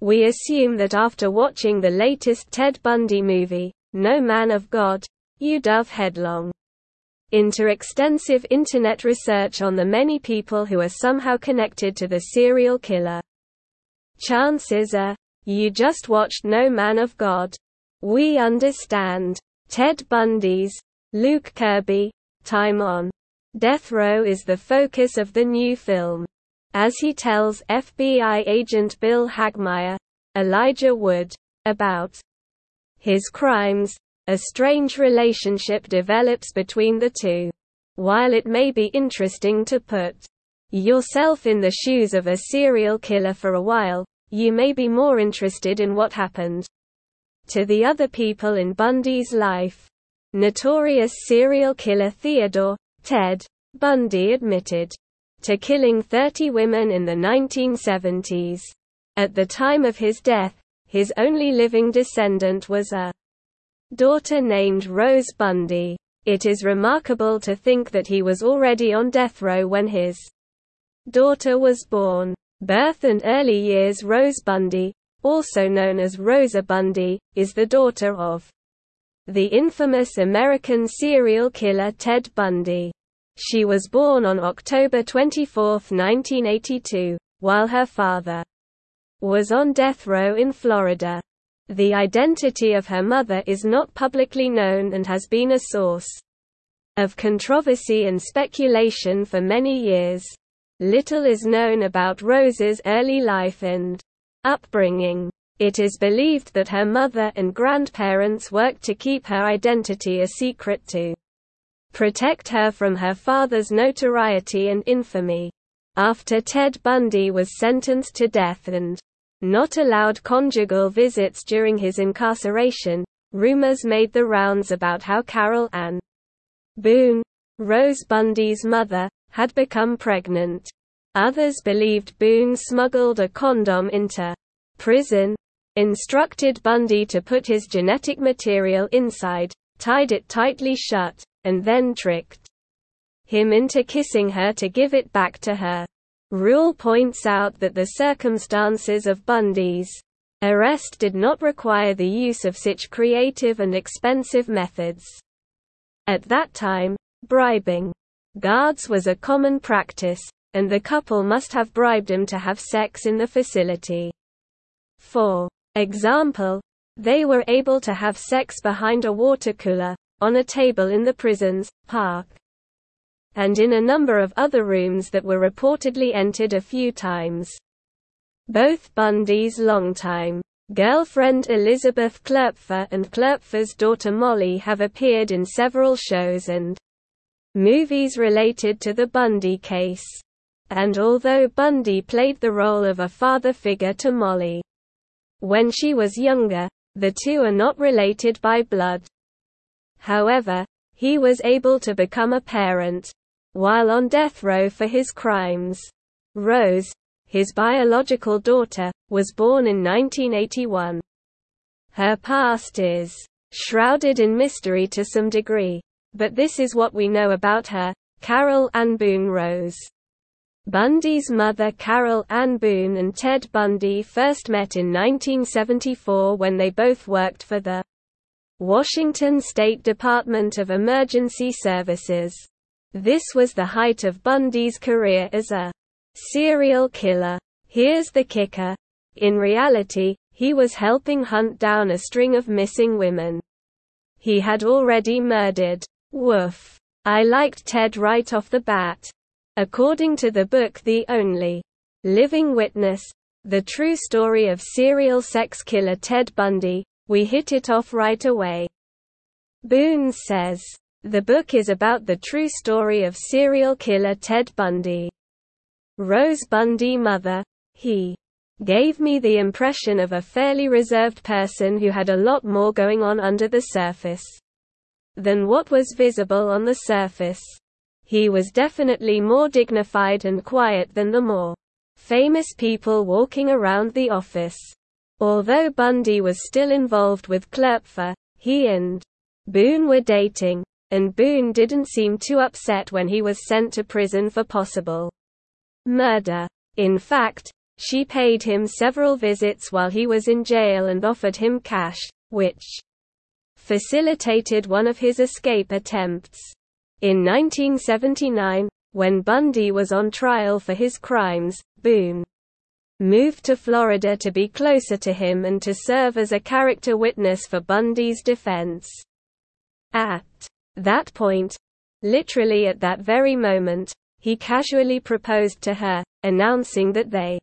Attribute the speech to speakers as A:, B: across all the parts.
A: We assume that after watching the latest Ted Bundy movie, No Man of God, you dove headlong into extensive internet research on the many people who are somehow connected to the serial killer. Chances are, you just watched No Man of God. We understand. Ted Bundy's, Luke Kirby, time on death row is the focus of the new film. As he tells FBI agent Bill Hagmaier, Elijah Wood, about his crimes, a strange relationship develops between the two. While it may be interesting to put yourself in the shoes of a serial killer for a while, you may be more interested in what happened to the other people in Bundy's life. Notorious serial killer Theodore, Ted, Bundy admitted to killing 30 women in the 1970s. At the time of his death, his only living descendant was a daughter named Rose Bundy. It is remarkable to think that he was already on death row when his daughter was born. Birth and early years Rose Bundy, also known as Rosa Bundy, is the daughter of the infamous American serial killer Ted Bundy. She was born on October 24, 1982, while her father was on death row in Florida. The identity of her mother is not publicly known and has been a source of controversy and speculation for many years. Little is known about Rose's early life and upbringing. It is believed that her mother and grandparents worked to keep her identity a secret to protect her from her father's notoriety and infamy. After Ted Bundy was sentenced to death and not allowed conjugal visits during his incarceration, rumors made the rounds about how Carol Ann Boone, Rose Bundy's mother, had become pregnant. Others believed Boone smuggled a condom into prison, instructed Bundy to put his genetic material inside, tied it tightly shut, and then tricked him into kissing her to give it back to her. Rule points out that the circumstances of Bundy's arrest did not require the use of such creative and expensive methods. At that time, bribing guards was a common practice, and the couple must have bribed him to have sex in the facility. For example, they were able to have sex behind a water cooler, on a table in the prison's park and in a number of other rooms that were reportedly entered a few times. Both Bundy's longtime girlfriend Elizabeth Kloepfer and Kloepfer's daughter Molly have appeared in several shows and movies related to the Bundy case. And although Bundy played the role of a father figure to Molly when she was younger, the two are not related by blood. However, he was able to become a parent, while on death row for his crimes. Rose, his biological daughter, was born in 1981. Her past is shrouded in mystery to some degree. But this is what we know about her, Carol Ann Boone Rose. Bundy's mother Carol Ann Boone and Ted Bundy first met in 1974 when they both worked for the Washington State Department of Emergency Services. This was the height of Bundy's career as a serial killer. Here's the kicker. In reality, he was helping hunt down a string of missing women. He had already murdered. Woof. I liked Ted right off the bat. According to the book The Only Living Witness, the true story of serial sex killer Ted Bundy, we hit it off right away. Boone says, the book is about the true story of serial killer Ted Bundy. Rose Bundy mother, he gave me the impression of a fairly reserved person who had a lot more going on under the surface than what was visible on the surface. He was definitely more dignified and quiet than the more famous people walking around the office. Although Bundy was still involved with Kloepfer, he and Boone were dating, and Boone didn't seem too upset when he was sent to prison for possible murder. In fact, She paid him several visits while he was in jail and offered him cash, which facilitated one of his escape attempts. In 1979, when Bundy was on trial for his crimes, Boone moved to Florida to be closer to him and to serve as a character witness for Bundy's defense. At that point, literally at that very moment, he casually proposed to her, announcing that they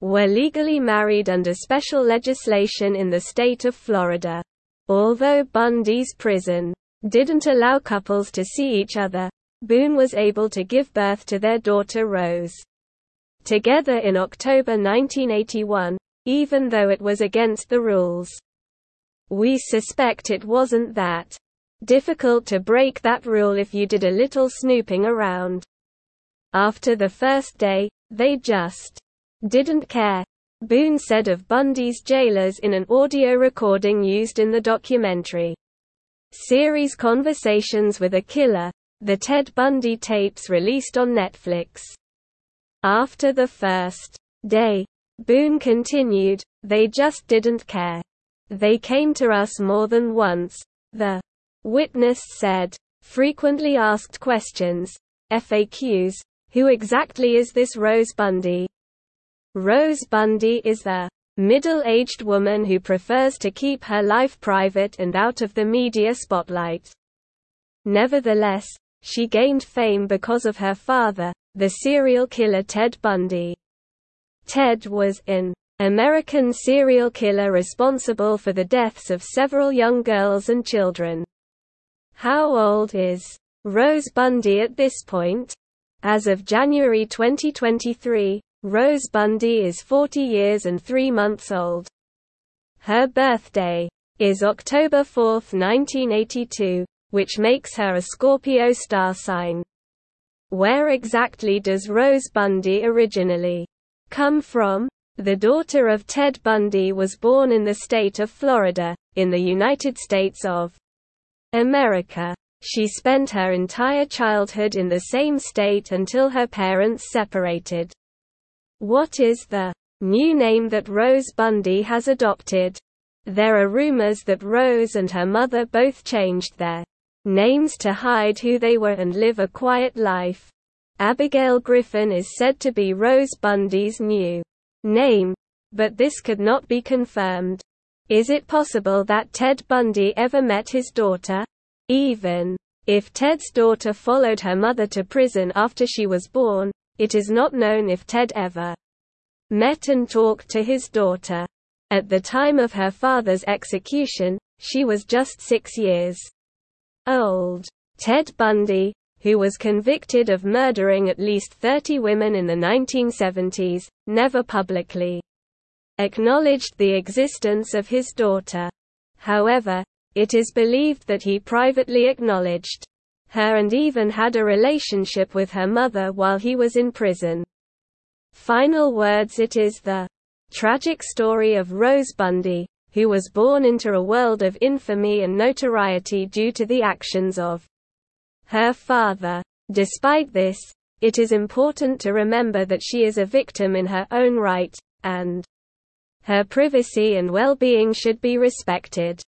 A: were legally married under special legislation in the state of Florida. Although Bundy's prison didn't allow couples to see each other, Boone was able to give birth to their daughter Rose. Together in October 1981, even though it was against the rules. We suspect it wasn't that difficult to break that rule if you did a little snooping around. After the first day, they just didn't care. Boone said of Bundy's jailers in an audio recording used in the documentary series Conversations with a Killer, the Ted Bundy tapes released on Netflix. After the first day, Boone continued, they just didn't care. They came to us more than once, the witness said. Frequently asked questions, FAQs, who exactly is this Rose Bundy? Rose Bundy is the middle-aged woman who prefers to keep her life private and out of the media spotlight. Nevertheless, she gained fame because of her father, the serial killer Ted Bundy. Ted was an American serial killer responsible for the deaths of several young girls and children. How old is Rose Bundy at this point? As of January 2023, Rose Bundy is 40 years and 3 months old. Her birthday is October 4, 1982 which makes her a Scorpio star sign. Where exactly does Rose Bundy originally come from? The daughter of Ted Bundy was born in the state of Florida, in the United States of America. She spent her entire childhood in the same state until her parents separated. What is the new name that Rose Bundy has adopted? There are rumors that Rose and her mother both changed their names to hide who they were and live a quiet life. Abigail Griffin is said to be Rose Bundy's new name, but this could not be confirmed. Is it possible that Ted Bundy ever met his daughter? Even if Ted's daughter followed her mother to prison after she was born, it is not known if Ted ever met and talked to his daughter. At the time of her father's execution, she was just six years old. Ted Bundy, who was convicted of murdering at least 30 women in the 1970s, never publicly acknowledged the existence of his daughter. However, it is believed that he privately acknowledged her and even had a relationship with her mother while he was in prison. Final words It is the tragic story of Rose Bundy, who was born into a world of infamy and notoriety due to the actions of her father. Despite this, it is important to remember that she is a victim in her own right, and her privacy and well-being should be respected.